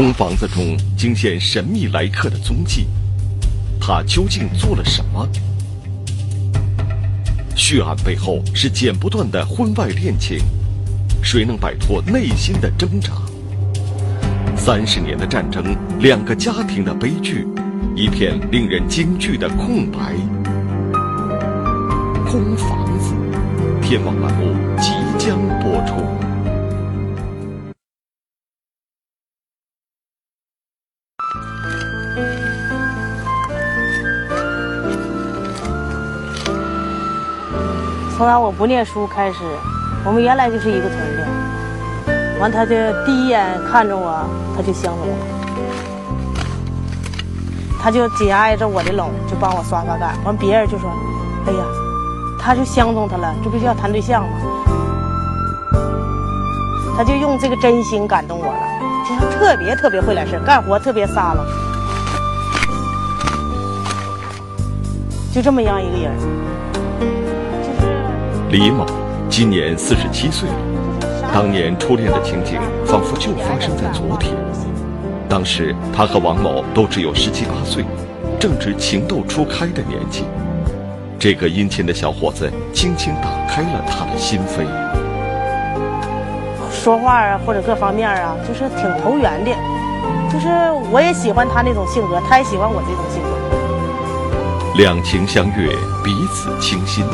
空房子中惊现神秘来客的踪迹，他究竟做了什么？血案背后是剪不断的婚外恋情，谁能摆脱内心的挣扎？三十年的战争，两个家庭的悲剧，一片令人惊惧的空白。空房子，天网栏目即将播出。从我不念书开始，我们原来就是一个村的。完，他就第一眼看着我，他就相中我，他就紧挨着我的拢，就帮我刷刷干。完，别人就说：“哎呀，他就相中他了，这不就要谈对象吗？”他就用这个真心感动我了，就他特别特别会来事干活特别撒浪，就这么样一个人。李某今年四十七岁了，当年初恋的情景仿佛就发生在昨天。当时他和王某都只有十七八岁，正值情窦初开的年纪。这个殷勤的小伙子轻轻打开了他的心扉。说话啊，或者各方面啊，就是挺投缘的。就是我也喜欢他那种性格，他也喜欢我这种性格。两情相悦，彼此倾心。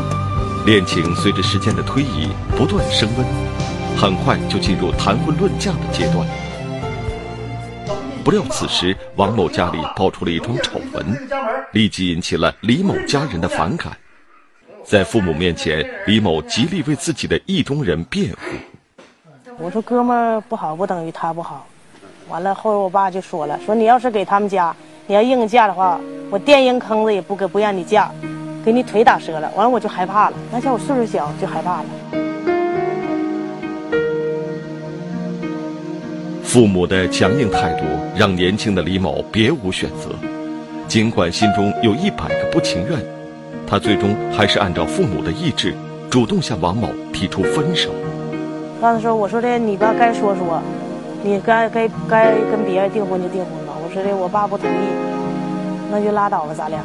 恋情随着时间的推移不断升温，很快就进入谈婚论嫁的阶段。不料此时王某家里爆出了一桩丑闻，立即引起了李某家人的反感。在父母面前，李某极力为自己的意中人辩护。我说哥们儿不好，不等于他不好。完了后，我爸就说了：“说你要是给他们家，你要硬嫁的话，我电阴坑子也不给不让你嫁。”给你腿打折了，完了我就害怕了。那像我岁数小，就害怕了。父母的强硬态度让年轻的李某别无选择，尽管心中有一百个不情愿，他最终还是按照父母的意志，主动向王某提出分手。刚才说，我说的你爸，该说说，你该该该跟别人订婚就订婚吧。我说的我爸不同意，那就拉倒吧，咱俩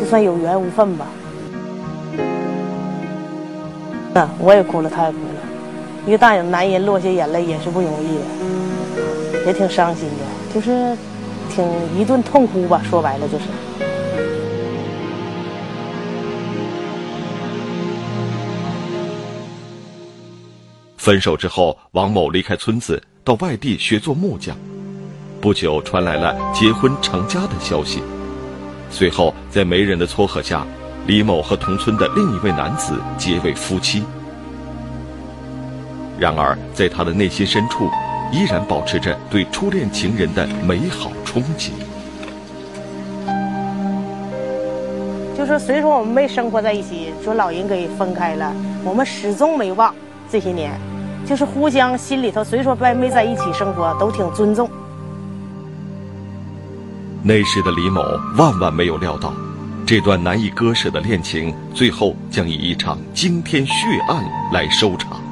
就算有缘无分吧。我也哭了，他也哭了。一个大男人落下眼泪也是不容易的，也挺伤心的，就是挺一顿痛哭吧。说白了就是。分手之后，王某离开村子，到外地学做木匠。不久，传来了结婚成家的消息。随后，在媒人的撮合下。李某和同村的另一位男子结为夫妻，然而在他的内心深处，依然保持着对初恋情人的美好憧憬。就是虽说我们没生活在一起，说老人给分开了，我们始终没忘这些年，就是互相心里头虽说没没在一起生活，都挺尊重。那时的李某万万没有料到。这段难以割舍的恋情，最后将以一场惊天血案来收场。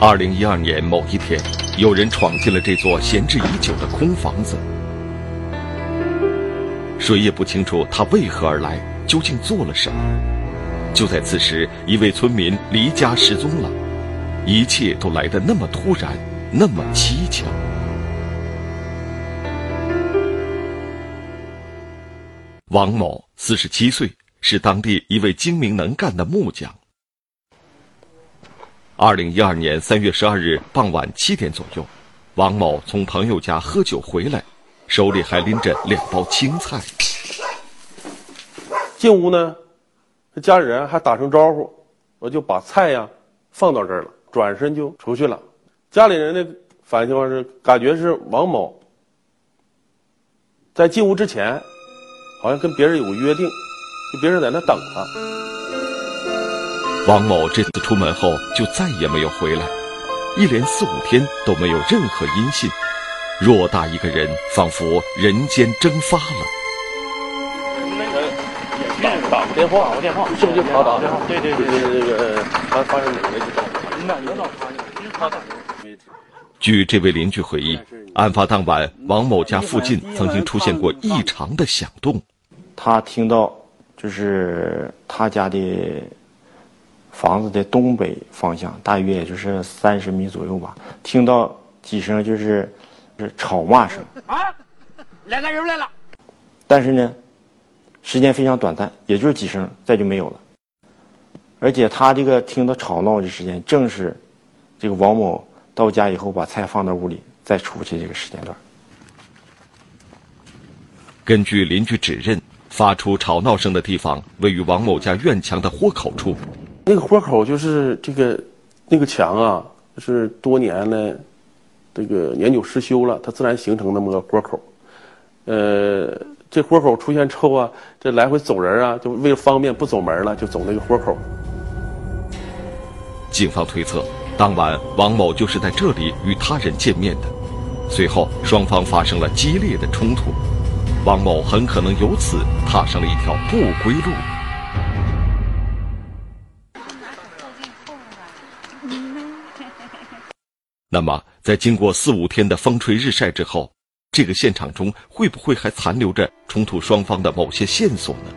二零一二年某一天，有人闯进了这座闲置已久的空房子。谁也不清楚他为何而来，究竟做了什么。就在此时，一位村民离家失踪了，一切都来得那么突然，那么蹊跷。王某，四十七岁，是当地一位精明能干的木匠。二零一二年三月十二日傍晚七点左右，王某从朋友家喝酒回来。手里还拎着两包青菜。进屋呢，家里人还打声招呼，我就把菜呀放到这儿了，转身就出去了。家里人的反应情况是，感觉是王某在进屋之前，好像跟别人有个约定，就别人在那等他。王某这次出门后就再也没有回来，一连四五天都没有任何音信，偌大一个人仿佛人间蒸发了。打个电话，打个电话，是不是就他打的？对对对，那个他发生哪个就打。据这位邻居回忆，案发当晚，王某家附近曾经出现过异常的响动。他听到，就是他家的房子的东北方向，大约也就是三十米左右吧，听到几声就是是吵骂声。啊，来个人来了。但是呢，时间非常短暂，也就是几声，再就没有了。而且他这个听到吵闹的时间，正是这个王某到家以后把菜放到屋里再出去这个时间段。根据邻居指认，发出吵闹声的地方位于王某家院墙的豁口处。那个豁口就是这个那个墙啊，是多年呢，这个年久失修了，它自然形成那么个豁口。呃，这豁口出现之后啊，这来回走人啊，就为了方便不走门了，就走那个豁口。警方推测，当晚王某就是在这里与他人见面的。随后，双方发生了激烈的冲突，王某很可能由此踏上了一条不归路。那么，在经过四五天的风吹日晒之后，这个现场中会不会还残留着冲突双方的某些线索呢？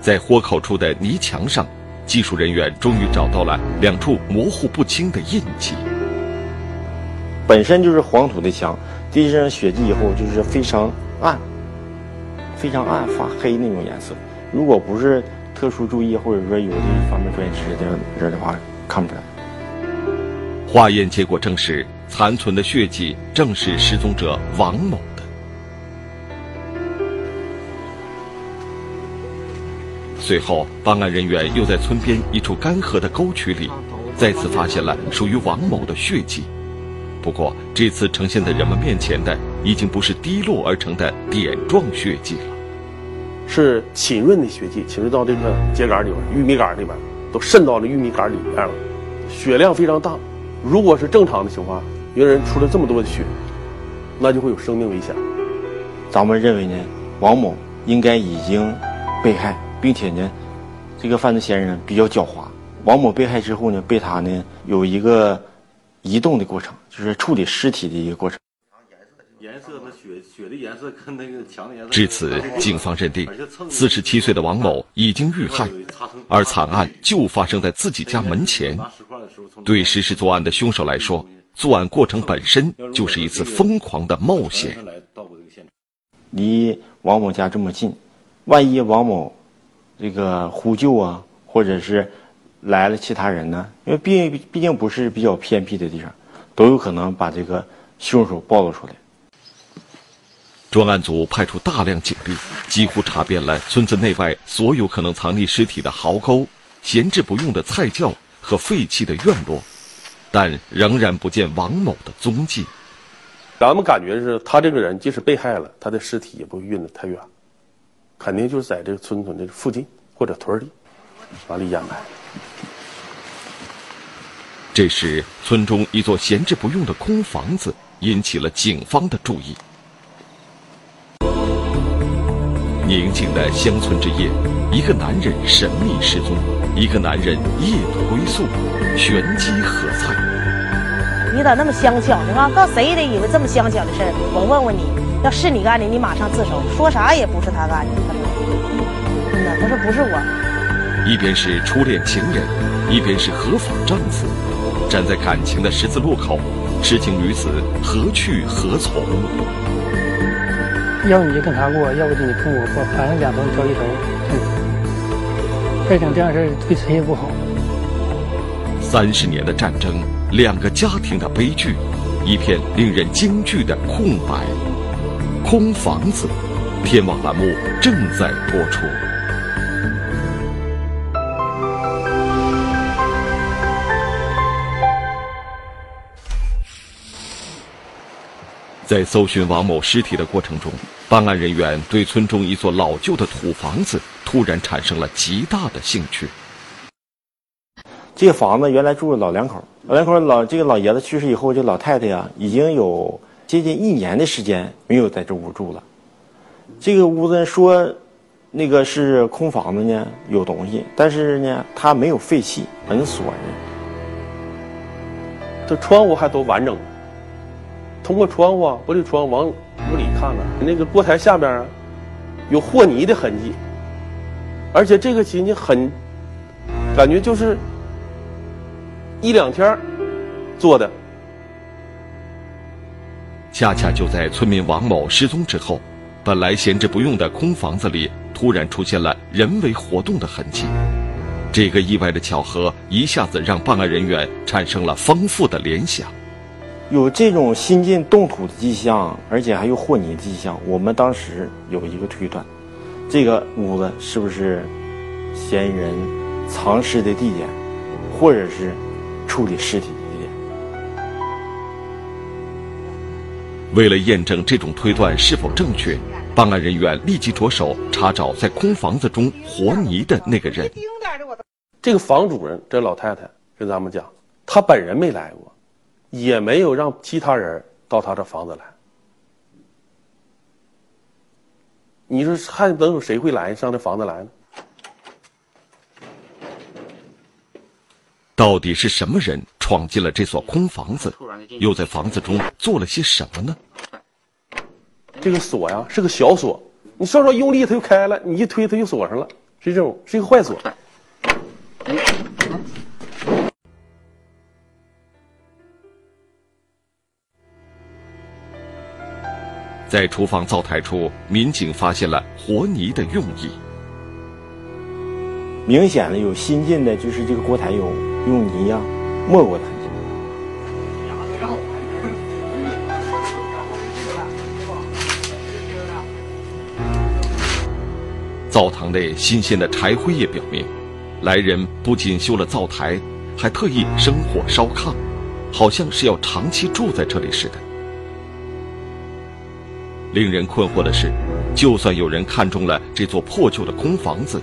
在豁口处的泥墙上。技术人员终于找到了两处模糊不清的印记。本身就是黄土的墙，滴上血迹以后就是非常暗、非常暗、发黑那种颜色。如果不是特殊注意，或者说有这方面专业知识的人的话，看不出来。化验结果证实，残存的血迹正是失踪者王某的。随后，办案人员又在村边一处干涸的沟渠里，再次发现了属于王某的血迹。不过，这次呈现在人们面前的已经不是滴落而成的点状血迹了，是浸润的血迹，浸润到这个秸秆里边、玉米杆里边，都渗到了玉米杆里面了，血量非常大。如果是正常的情况，一个人出了这么多的血，那就会有生命危险。咱们认为呢，王某应该已经被害。并且呢，这个犯罪嫌疑人比较狡猾。王某被害之后呢，被他呢有一个移动的过程，就是处理尸体的一个过程。颜色，那血血的颜色跟那个墙的颜色。至此，警方认定，四十七岁的王某已经遇害，而惨案就发生在自己家门前。对实施作案的凶手来说，作案过程本身就是一次疯狂的冒险。离王某家这么近，万一王某……这个呼救啊，或者是来了其他人呢？因为毕竟毕竟不是比较偏僻的地方，都有可能把这个凶手暴露出来。专案组派出大量警力，几乎查遍了村子内外所有可能藏匿尸体的壕沟、闲置不用的菜窖和废弃的院落，但仍然不见王某的踪迹。咱们感觉是他这个人，即使被害了，他的尸体也不会运得太远。肯定就是在这个村村的附近或者屯里，完了掩埋。这时，村中一座闲置不用的空房子引起了警方的注意。宁静的乡村之夜，一个男人神秘失踪，一个男人夜不归宿，玄机何在？你咋那么相巧呢？啊，告谁也得以为这么相巧的事儿。我问问你。要是你干的，你马上自首，说啥也不是他干的。他说：“真的，他说不是我。”一边是初恋情人，一边是合法丈夫，站在感情的十字路口，痴情女子何去何从？要不你就跟他过，要不就你跟我过，反正两头挑一头。再整这样事对谁也不好。三十年的战争，两个家庭的悲剧，一片令人惊惧的空白。空房子，天网栏目正在播出。在搜寻王某尸体的过程中，办案人员对村中一座老旧的土房子突然产生了极大的兴趣。这个房子原来住了老两口，老两口老这个老爷子去世以后，这老太太呀已经有接近一年的时间没有在这屋住了。这个屋子说那个是空房子呢，有东西，但是呢它没有废弃，门锁着。这窗户还都完整。通过窗户，玻璃窗往屋里看看，那个锅台下边啊，有和泥的痕迹，而且这个亲戚很，感觉就是一两天做的。恰恰就在村民王某失踪之后，本来闲置不用的空房子里突然出现了人为活动的痕迹。这个意外的巧合一下子让办案人员产生了丰富的联想。有这种新近动土的迹象，而且还有和泥的迹象。我们当时有一个推断，这个屋子是不是嫌疑人藏尸的地点，或者是处理尸体的地点？为了验证这种推断是否正确，办案人员立即着手查找在空房子中和泥的那个人。这个房主人，这老太太跟咱们讲，她本人没来过。也没有让其他人到他这房子来。你说还能有谁会来上这房子来呢？到底是什么人闯进了这所空房子，又在房子中做了些什么呢？这个锁呀是个小锁，你稍稍用力它就开了，你一推它就锁上了，是这种，是一个坏锁。在厨房灶台处，民警发现了和泥的用意。明显的有新进的，就是这个锅台有用泥呀没过的痕迹。灶堂内新鲜的柴灰也表明，来人不仅修了灶台，还特意生火烧炕，好像是要长期住在这里似的。令人困惑的是，就算有人看中了这座破旧的空房子，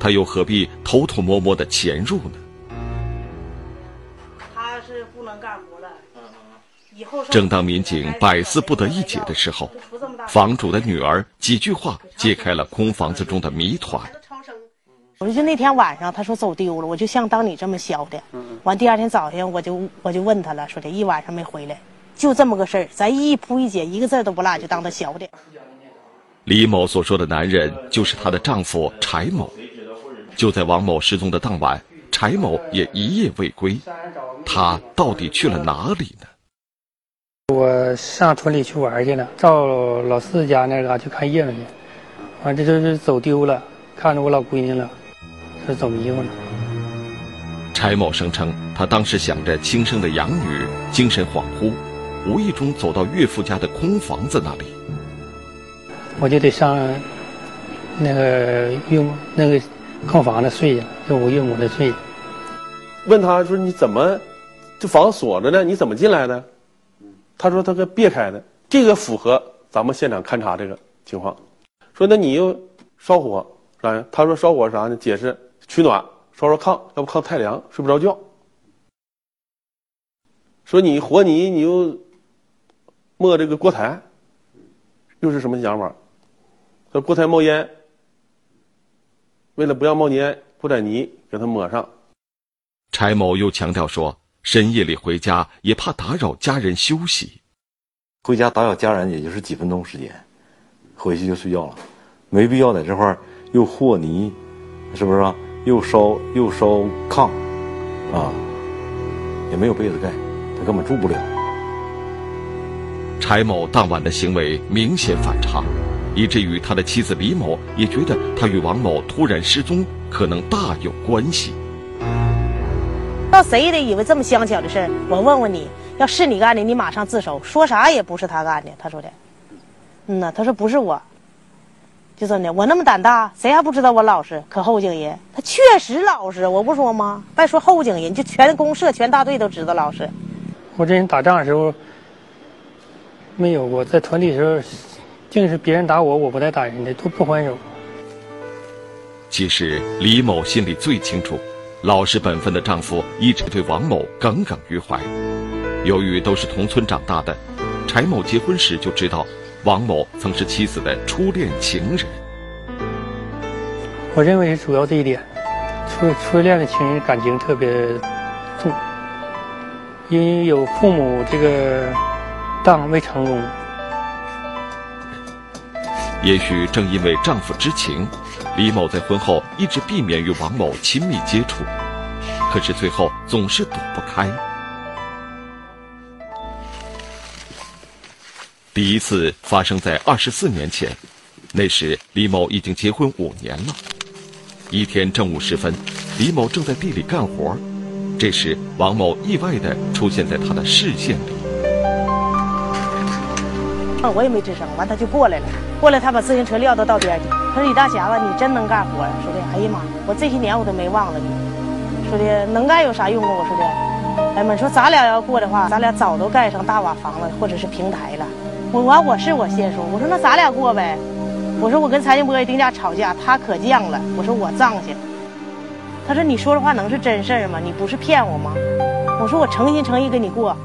他又何必偷偷摸摸的潜入呢？他是不能干活了。以后正当民警百思不得一解的时候，房主的女儿几句话揭开了空房子中的谜团。我就那天晚上，他说走丢了，我就像当你这么削的。完第二天早上，我就我就问他了，说这一晚上没回来。就这么个事儿，咱一铺一解，一个字都不落，就当他小的。李某所说的男人就是她的丈夫柴某。就在王某失踪的当晚，柴某也一夜未归，他到底去了哪里呢？我上村里去玩去了，到老四家那嘎去看叶子去，完这就是走丢了，看着我老闺女了，这走迷糊了。柴某声称，他当时想着亲生的养女，精神恍惚。无意中走到岳父家的空房子那里，我就得上那个岳母那个空房子睡去，就我岳母那睡。问他说：“你怎么这房子锁着呢？你怎么进来的？”他说：“他给别开的。”这个符合咱们现场勘查这个情况。说：“那你又烧火啥呀？”他说：“烧火啥呢？解释取暖，烧烧炕，要不炕太凉，睡不着觉。”说：“你和泥，你又。”摸这个锅台，又是什么想法？说锅台冒烟，为了不要冒烟，铺点泥给它抹上。柴某又强调说，深夜里回家也怕打扰家人休息。回家打扰家人也就是几分钟时间，回去就睡觉了，没必要在这块儿又和泥，是不是啊？又烧又烧炕，啊，也没有被子盖，他根本住不了。柴某当晚的行为明显反常，以至于他的妻子李某也觉得他与王某突然失踪可能大有关系。到谁也得以为这么相巧的事我问问你，要是你干的，你马上自首，说啥也不是他干的。他说的，嗯呐，他说不是我，就真的，我那么胆大，谁还不知道我老实可后敬人？他确实老实，我不说吗？别说后敬人，就全公社全大队都知道老实。我这人打仗的时候。没有过，在团里时候，净是别人打我，我不带打人的，都不还手。其实李某心里最清楚，老实本分的丈夫一直对王某耿耿于怀。由于都是同村长大的，柴某结婚时就知道王某曾是妻子的初恋情人。我认为是主要这一点，初初恋的情人感情特别重，因为有父母这个当未成功。也许正因为丈夫知情，李某在婚后一直避免与王某亲密接触，可是最后总是躲不开。第一次发生在二十四年前，那时李某已经结婚五年了。一天正午时分，李某正在地里干活，这时王某意外地出现在他的视线里。我也没吱声，完他就过来了，过来他把自行车撂到道边去。他说：“李大侠子，你真能干活。”说的：“哎呀妈呀，我这些年我都没忘了你。”说的：“能干有啥用啊？”我说的：“哎妈，说咱俩要过的话，咱俩早都盖上大瓦房了，或者是平台了。”我完我是我先说，我说那咱俩过呗。我说我跟蔡金波一丁家吵架，他可犟了。我说我藏去。他说你说的话能是真事儿吗？你不是骗我吗？我说我诚心诚意跟你过。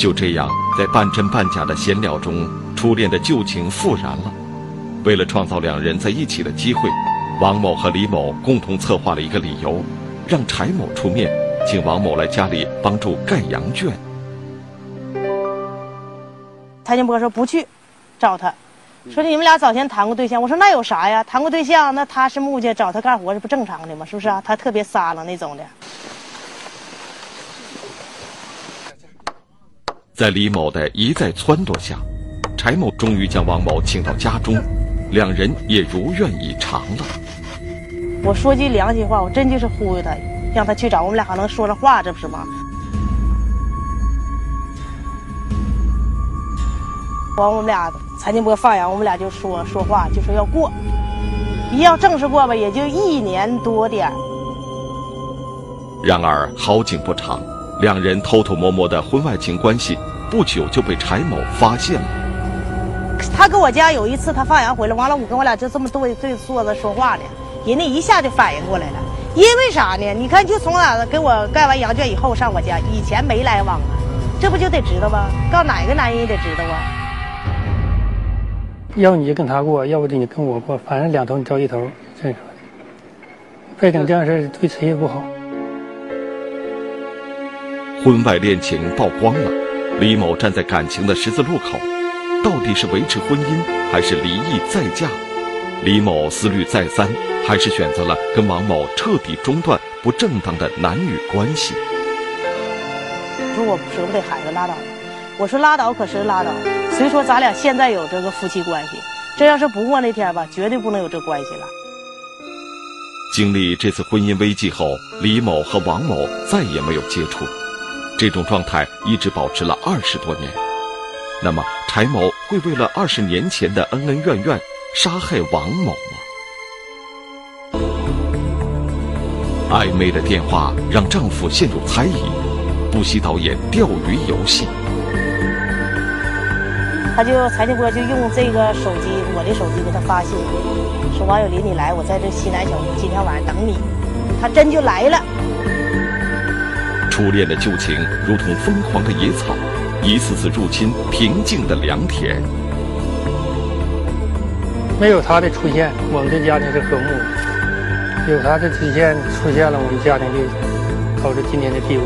就这样，在半真半假的闲聊中，初恋的旧情复燃了。为了创造两人在一起的机会，王某和李某共同策划了一个理由，让柴某出面，请王某来家里帮助盖羊圈。蔡金波说不去，找他，说你们俩早前谈过对象。我说那有啥呀？谈过对象，那他是木匠，找他干活是不正常的吗？是不是啊？他特别撒浪那种的。在李某的一再撺掇下，柴某终于将王某请到家中，两人也如愿以偿了。我说句良心话，我真就是忽悠他，让他去找我们俩，还能说上话，这不是吗？完，我们俩蔡金波放羊，我们俩就说说话，就说要过，一要正式过吧，也就一年多点然而好景不长，两人偷偷摸摸的婚外情关系，不久就被柴某发现了。他跟我家有一次，他放羊回来，完了我跟我俩就这么对对坐着说话呢，人家一下就反应过来了，因为啥呢？你看，就从哪给我盖完羊圈以后上我家，以前没来往啊，这不就得知道吗？告哪个男人也得知道啊。要你就跟他过，要不就你跟我过，反正两头你着一头，这说的。别整这样事对谁也不好。婚外恋情曝光了，李某站在感情的十字路口，到底是维持婚姻还是离异再嫁？李某思虑再三，还是选择了跟王某彻底中断不正当的男女关系。说我舍不得孩子，拉倒。我说拉倒，可是拉倒。虽说咱俩现在有这个夫妻关系，这要是不过那天吧，绝对不能有这关系了。经历这次婚姻危机后，李某和王某再也没有接触，这种状态一直保持了二十多年。那么，柴某会为了二十年前的恩恩怨怨杀害王某吗？暧昧的电话让丈夫陷入猜疑，不惜导演钓鱼游戏。他就财经波就用这个手机，我的手机给他发信，说王有林你来，我在这西南小屋，今天晚上等你。他真就来了。初恋的旧情如同疯狂的野草，一次次入侵平静的良田。没有他的出现，我们的家庭是和睦的；有他的出现，出现了，我们家庭就导致今天的地步。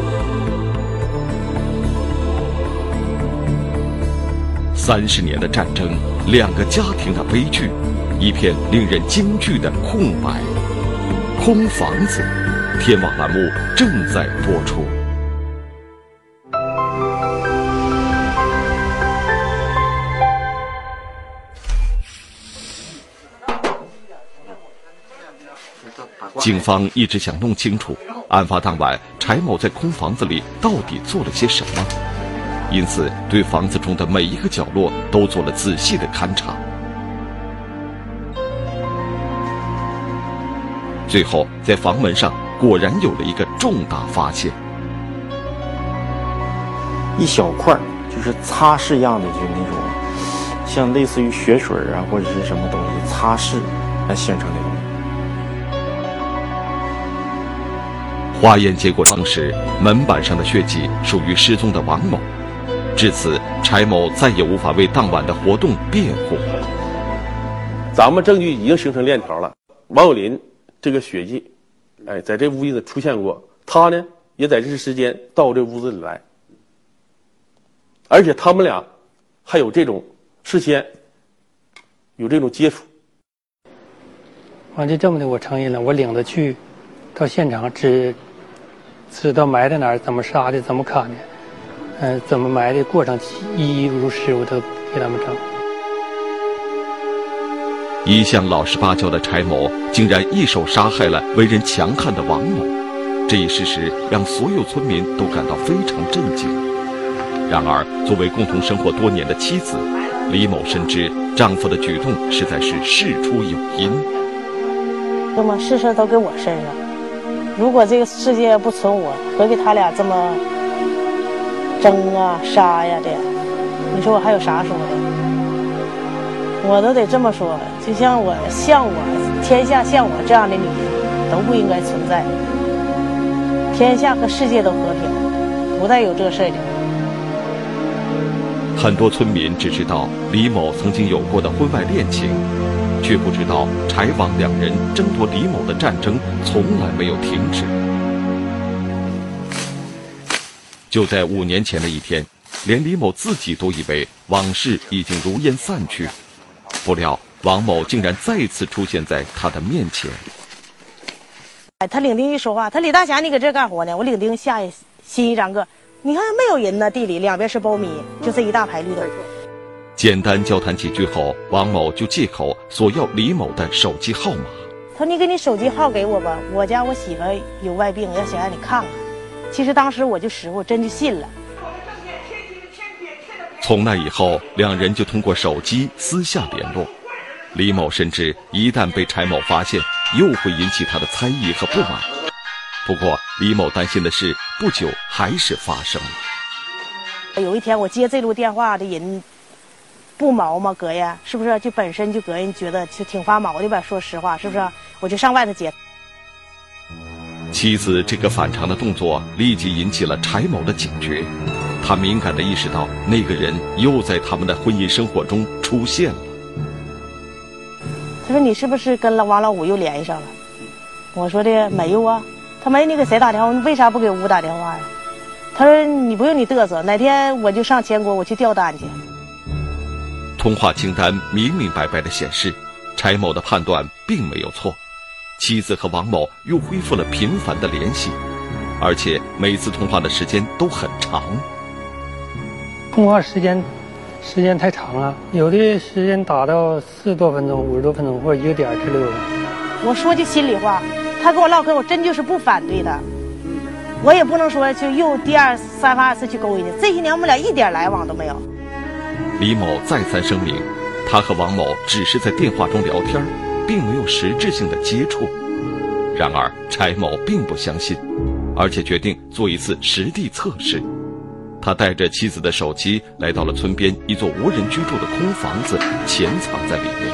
三十年的战争，两个家庭的悲剧，一片令人惊惧的空白。空房子，天网栏目正在播出。警方一直想弄清楚，案发当晚柴某在空房子里到底做了些什么。因此，对房子中的每一个角落都做了仔细的勘察。最后，在房门上果然有了一个重大发现：一小块就是擦拭样的，就是那种像类似于血水啊或者是什么东西擦拭来形成的化验结果证实，门板上的血迹属于失踪的王某。至此，柴某再也无法为当晚的活动辩护。咱们证据已经形成链条了。王有林这个血迹，哎，在这屋子里出现过，他呢也在这时间到这屋子里来，而且他们俩还有这种事先有这种接触。完就这么的，我承认了，我领他去到现场，只知道埋在哪儿，怎么杀的，怎么砍的，嗯、怎么埋的过程一一如实，我都给他们整。一向老实巴交的柴某，竟然一手杀害了为人强悍的王某，这一事实让所有村民都感到非常震惊。然而，作为共同生活多年的妻子，李某深知丈夫的举动实在是事出有因。那么事事都给我身上，如果这个世界不存我，何必他俩这么争啊、杀呀的？你说我还有啥说的？我都得这么说，就像我像我，天下像我这样的女人都不应该存在。天下和世界都和平，不带有这事儿的。很多村民只知道李某曾经有过的婚外恋情，却不知道柴王两人争夺李某的战争从来没有停止。就在五年前的一天，连李某自己都以为往事已经如烟散去，不料王某竟然再次出现在他的面前。哎，他领丁一说话，他李大侠，你搁这干活呢？我领丁下心一张个，你看没有人呢，地里两边是苞米，就这一大排绿豆。简单交谈几句后，王某就借口索要李某的手机号码。他说：“你给你手机号给我吧，我家我媳妇有外病，要想让你看看。”其实当时我就识货，真就信了。从那以后，两人就通过手机私下联络。李某深知，一旦被柴某发现，又会引起他的猜疑和不满。不过，李某担心的事，不久还是发生了。有一天我接这路电话的人不毛吗？哥呀，是不是？就本身就个人觉得就挺发毛的吧？说实话，是不是？我就上外头接。妻子这个反常的动作立即引起了柴某的警觉，他敏感地意识到那个人又在他们的婚姻生活中出现了。他说：“你是不是跟了王老五又联系上了？”我说的没有啊。他没你给谁打电话？你为啥不给吴打电话呀？他说：“你不用你嘚瑟，哪天我就上全国，我去调单去。”通话清单明明白白的显示，柴某的判断并没有错，妻子和王某又恢复了频繁的联系，而且每次通话的时间都很长。通话时间时间太长了，有的时间打到四十多分钟、五十多分钟或者一个点儿之类的。我说句心里话，他跟我唠嗑，我真就是不反对的。我也不能说就又第二三番二次去勾引他。这些年我们俩一点来往都没有。李某再三声明，他和王某只是在电话中聊天，并没有实质性的接触。然而柴某并不相信，而且决定做一次实地测试。他带着妻子的手机来到了村边一座无人居住的空房子，潜藏在里面。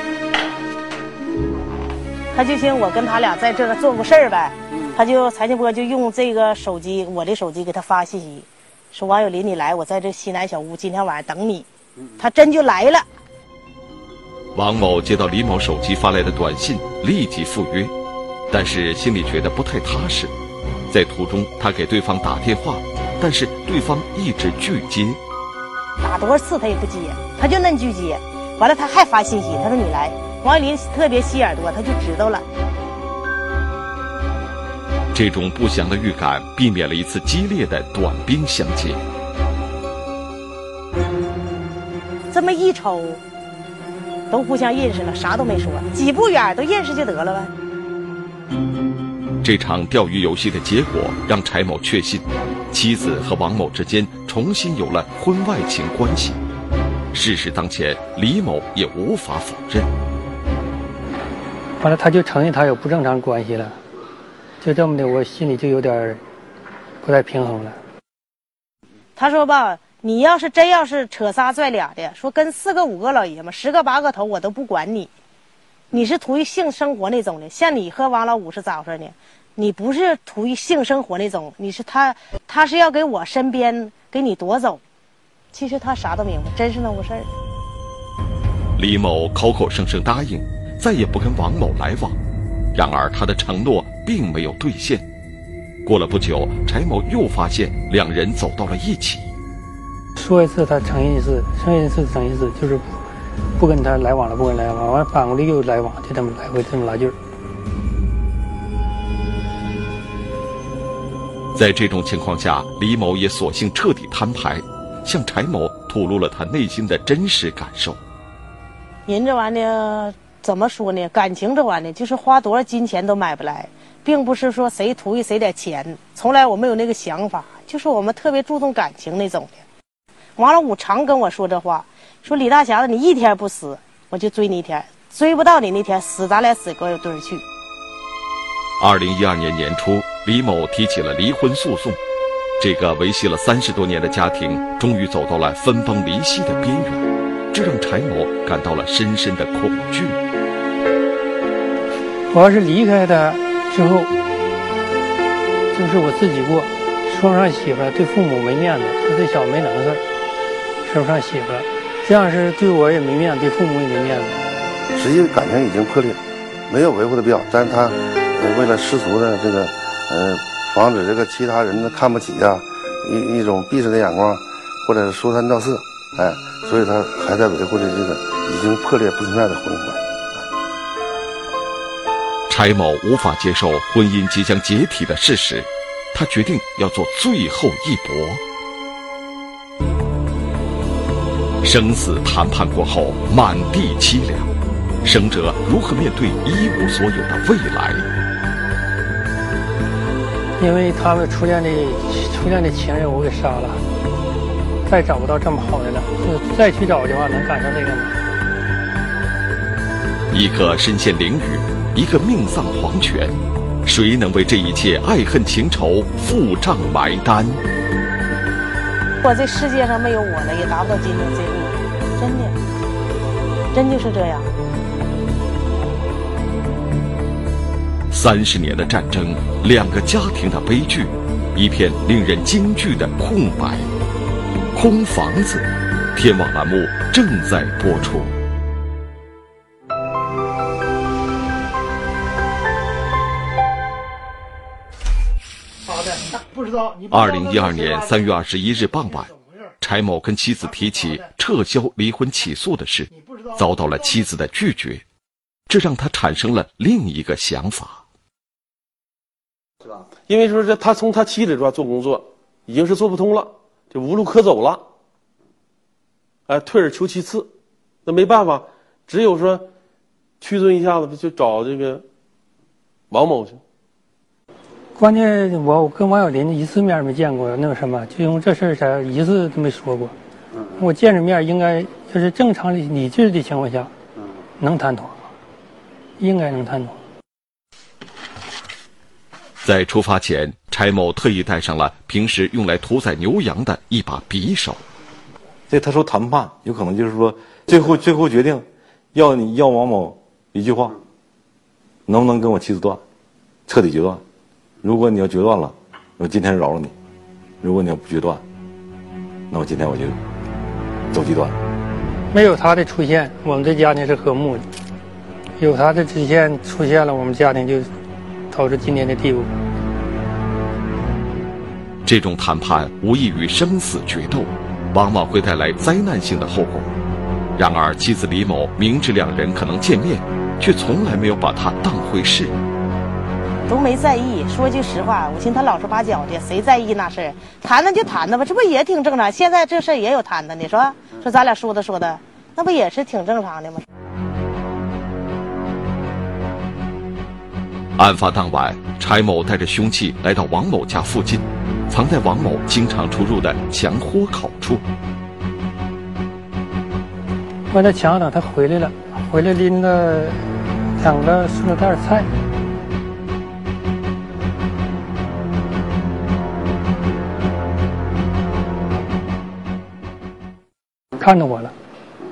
他就寻我跟他俩在这儿做过事儿呗，他就财庆波就用这个手机，我的手机给他发信息，说王有林你来，我在这西南小屋，今天晚上等你。他真就来了。王某接到李某手机发来的短信，立即赴约，但是心里觉得不太踏实。在途中，他给对方打电话，但是对方一直拒接。打多少次他也不接，他就嫩拒接。完了他还发信息，他说你来。王有林特别细耳朵，他就知道了。这种不祥的预感，避免了一次激烈的短兵相接。这么一瞅，都互相认识了，啥都没说，几步远都认识就得了呗。这场钓鱼游戏的结果让柴某确信，妻子和王某之间重新有了婚外情关系。事实当前，李某也无法否认。完了，他就承认他有不正常关系了，就这么的，我心里就有点不太平衡了。他说吧，你要是真要是扯仨拽俩的，说跟四个五个老爷们、十个八个头，我都不管你。你是图于性生活那种的，像你和王老五是咋回事呢？你不是图于性生活那种，你是他，他是要给我身边给你夺走。其实他啥都明白，真是那回事。李某口口声声答应再也不跟王某来往，然而他的承诺并没有兑现。过了不久，柴某又发现两人走到了一起。说一次他承认一次，承认一次承认一次，就是不跟他来往了，不跟他来往，完反过来又来往，就这么来回这么拉劲儿。在这种情况下，李某也索性彻底摊牌，向柴某吐露了他内心的真实感受。人这玩意儿怎么说呢？感情这玩意儿就是花多少金钱都买不来，并不是说谁图于谁点钱，从来我没有那个想法，就是我们特别注重感情那种的。王老五常跟我说这话，说李大侠子，你一天不死，我就追你一天；追不到你那天，死咱俩死个堆儿去。二零一二年年初，李某提起了离婚诉讼，这个维系了三十多年的家庭终于走到了分崩离析的边缘，这让柴某感到了深深的恐惧。我要是离开他之后，就是我自己过，说不上媳妇儿，对父母没面子，说这小子没能事儿，说不上媳妇儿，这样是对我也没面子，对父母也没面子。实际感情已经破裂，没有维护的必要，但是他。为了世俗的这个，呃，防止这个其他人的看不起呀，一一种鄙视的眼光，或者说三道四，哎，所以他还在维护着这个已经破裂不存在的婚姻关系。柴某无法接受婚姻即将解体的事实，他决定要做最后一搏。生死谈判过后，满地凄凉，生者如何面对一无所有的未来？因为他们初恋的初恋的情人，我给杀了，再找不到这么好的了。就再去找的话，能赶上这个吗？一个身陷囹圄，一个命丧黄泉，谁能为这一切爱恨情仇付账埋单？我这世界上没有我了，也达不到今天这步，真的，真就是这样。三十年的战争，两个家庭的悲剧，一片令人惊惧的空白。空房子，天网栏目正在播出。二零一二年三月二十一日傍晚，柴某跟妻子提起撤销离婚起诉的事，遭到了妻子的拒绝，这让他产生了另一个想法。是吧？因为说是他从他妻子这做工作，已经是做不通了，就无路可走了。哎，退而求其次，那没办法，只有说屈尊一下子，就找这个王某去。关键我跟王小林一次面没见过，那个什么，就因为这事儿才一次都没说过。我见着面应该就是正常的理智的情况下，能谈妥，应该能谈妥。在出发前，柴某特意带上了平时用来屠宰牛羊的一把匕首。这他说谈判有可能就是说，最后最后决定，要你要王某一句话，能不能跟我妻子断，彻底决断？如果你要决断了，我今天饶了你；如果你要不决断，那我今天我就走极端。没有他的出现，我们这家庭是和睦的；有他的出现出现了，我们家庭就。导致今天的地步。这种谈判无异于生死决斗，往往会带来灾难性的后果。然而，妻子李某明知两人可能见面，却从来没有把他当回事，都没在意。说句实话，我寻思他老实巴交的，谁在意那事儿？谈谈就谈谈吧，这不也挺正常？现在这事儿也有谈的，你说说咱俩说的说的，那不也是挺正常的吗？案发当晚，柴某带着凶器来到王某家附近，藏在王某经常出入的墙豁口处。我在墙等他回来了，回来拎了两个塑料袋菜，看着我了，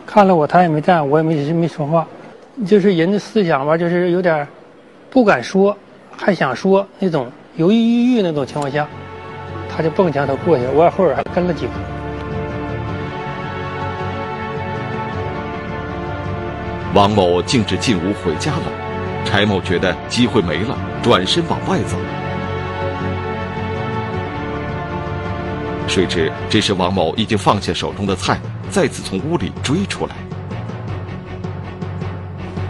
看了我，他也没站，我也没没说话，就是人的思想吧，就是有点。不敢说，还想说那种犹犹豫豫那种情况下，他就蹦墙头过去，我后边还跟了几步。王某径直进屋回家了，柴某觉得机会没了，转身往外走。谁知这时王某已经放下手中的菜，再次从屋里追出来。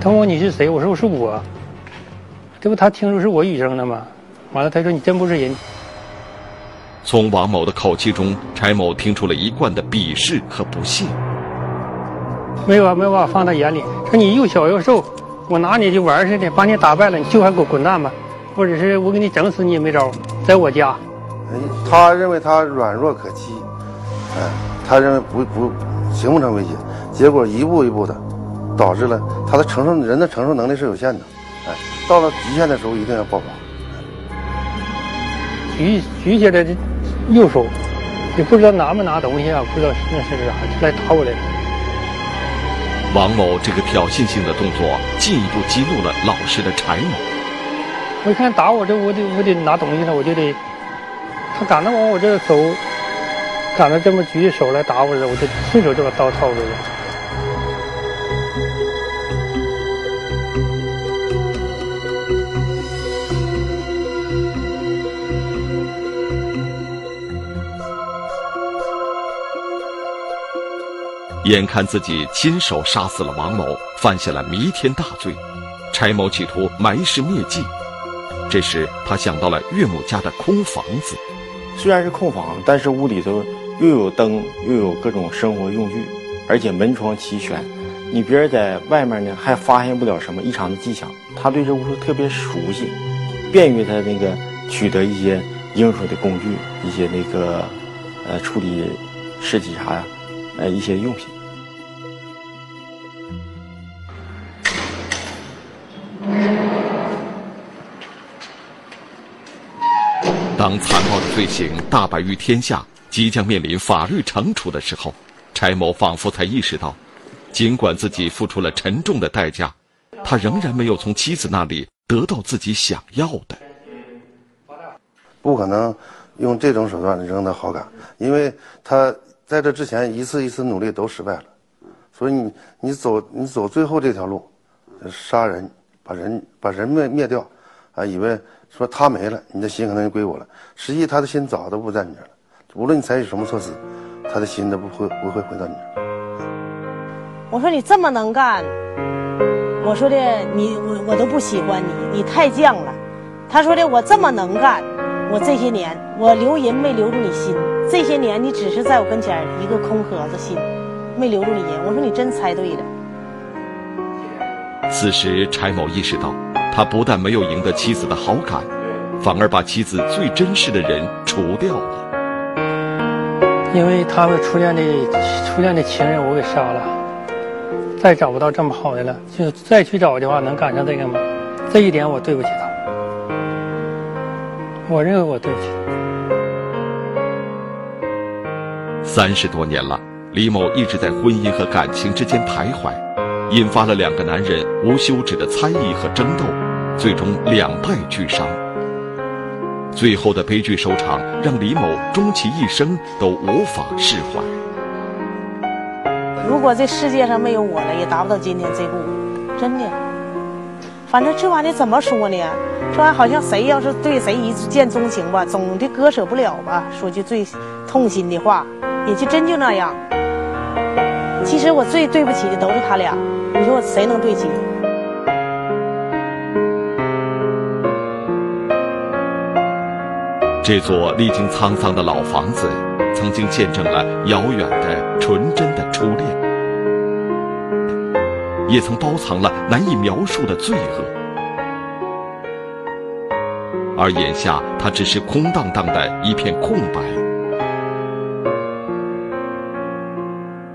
他问我你是谁？我说我是我。这不他听说是我语声的吗？完了他说你真不是人。从王某的口气中，柴某听出了一贯的鄙视和不屑。没有啊，没有把我放在眼里。说你又小又瘦，我拿你就玩似的，把你打败了，你就还给我滚蛋吧，或者是我给你整死你也没招。在我家，他认为他软弱可欺，哎，他认为不不形不成威胁，结果一步一步的，导致了他的承受人的承受能力是有限的，哎，到了极限的时候一定要爆发。举举起来的右手，也不知道拿没拿东西啊，不知道那是啥，就来打我来了。王某这个挑衅性的动作，进一步激怒了老实的柴某。我一看打我这，我得我得拿东西了，我就得，他敢那往我这走，敢那这么举起手来打我了，我就顺手就把刀掏出来。眼看自己亲手杀死了王某，犯下了弥天大罪，柴某企图埋尸灭迹。这时，他想到了岳母家的空房子。虽然是空房，但是屋里头又有灯，又有各种生活用具，而且门窗齐全。你别人在外面呢，还发现不了什么异常的迹象。他对这屋特别熟悉，便于他那个取得一些应手的工具，一些那个呃处理尸体啥呀，呃一些用品。当残暴的罪行大白于天下，即将面临法律惩处的时候，柴某仿佛才意识到，尽管自己付出了沉重的代价，他仍然没有从妻子那里得到自己想要的。不可能用这种手段扔得好感，因为他在这之前一次一次努力都失败了，所以你你走你走最后这条路，杀人把人把人灭灭掉，啊，以为。说他没了，你的心可能就归我了。实际他的心早都不在你这了。无论你采取什么措施，他的心都不会不会回到你这儿。我说你这么能干，我说的你我我都不喜欢你，你太犟了。他说的我这么能干，我这些年我留人没留住你心，这些年你只是在我跟前一个空盒子心，没留住你人。我说你真猜对了。此时柴某意识到。他不但没有赢得妻子的好感，反而把妻子最珍视的人除掉了。因为他们初恋的初恋的情人，我给杀了，再找不到这么好的了。就再去找的话，能赶上这个吗？这一点我对不起他，我认为我对不起他。三十多年了，李某一直在婚姻和感情之间徘徊，引发了两个男人无休止的猜疑和争斗。最终两败俱伤，最后的悲剧收场让李某终其一生都无法释怀。如果这世界上没有我了，也达不到今天这步，真的。反正这玩意儿怎么说呢？说好像谁要是对谁一见钟情吧，总的割舍不了吧。说句最痛心的话，也就真就那样。其实我最对不起的都是他俩，你说我谁能对起？这座历经沧桑的老房子，曾经见证了遥远的纯真的初恋，也曾包藏了难以描述的罪恶。而眼下，它只是空荡荡的一片空白，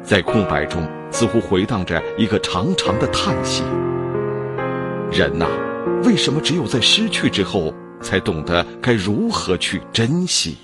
在空白中，似乎回荡着一个长长的叹息：人呐，为什么只有在失去之后？才懂得该如何去珍惜。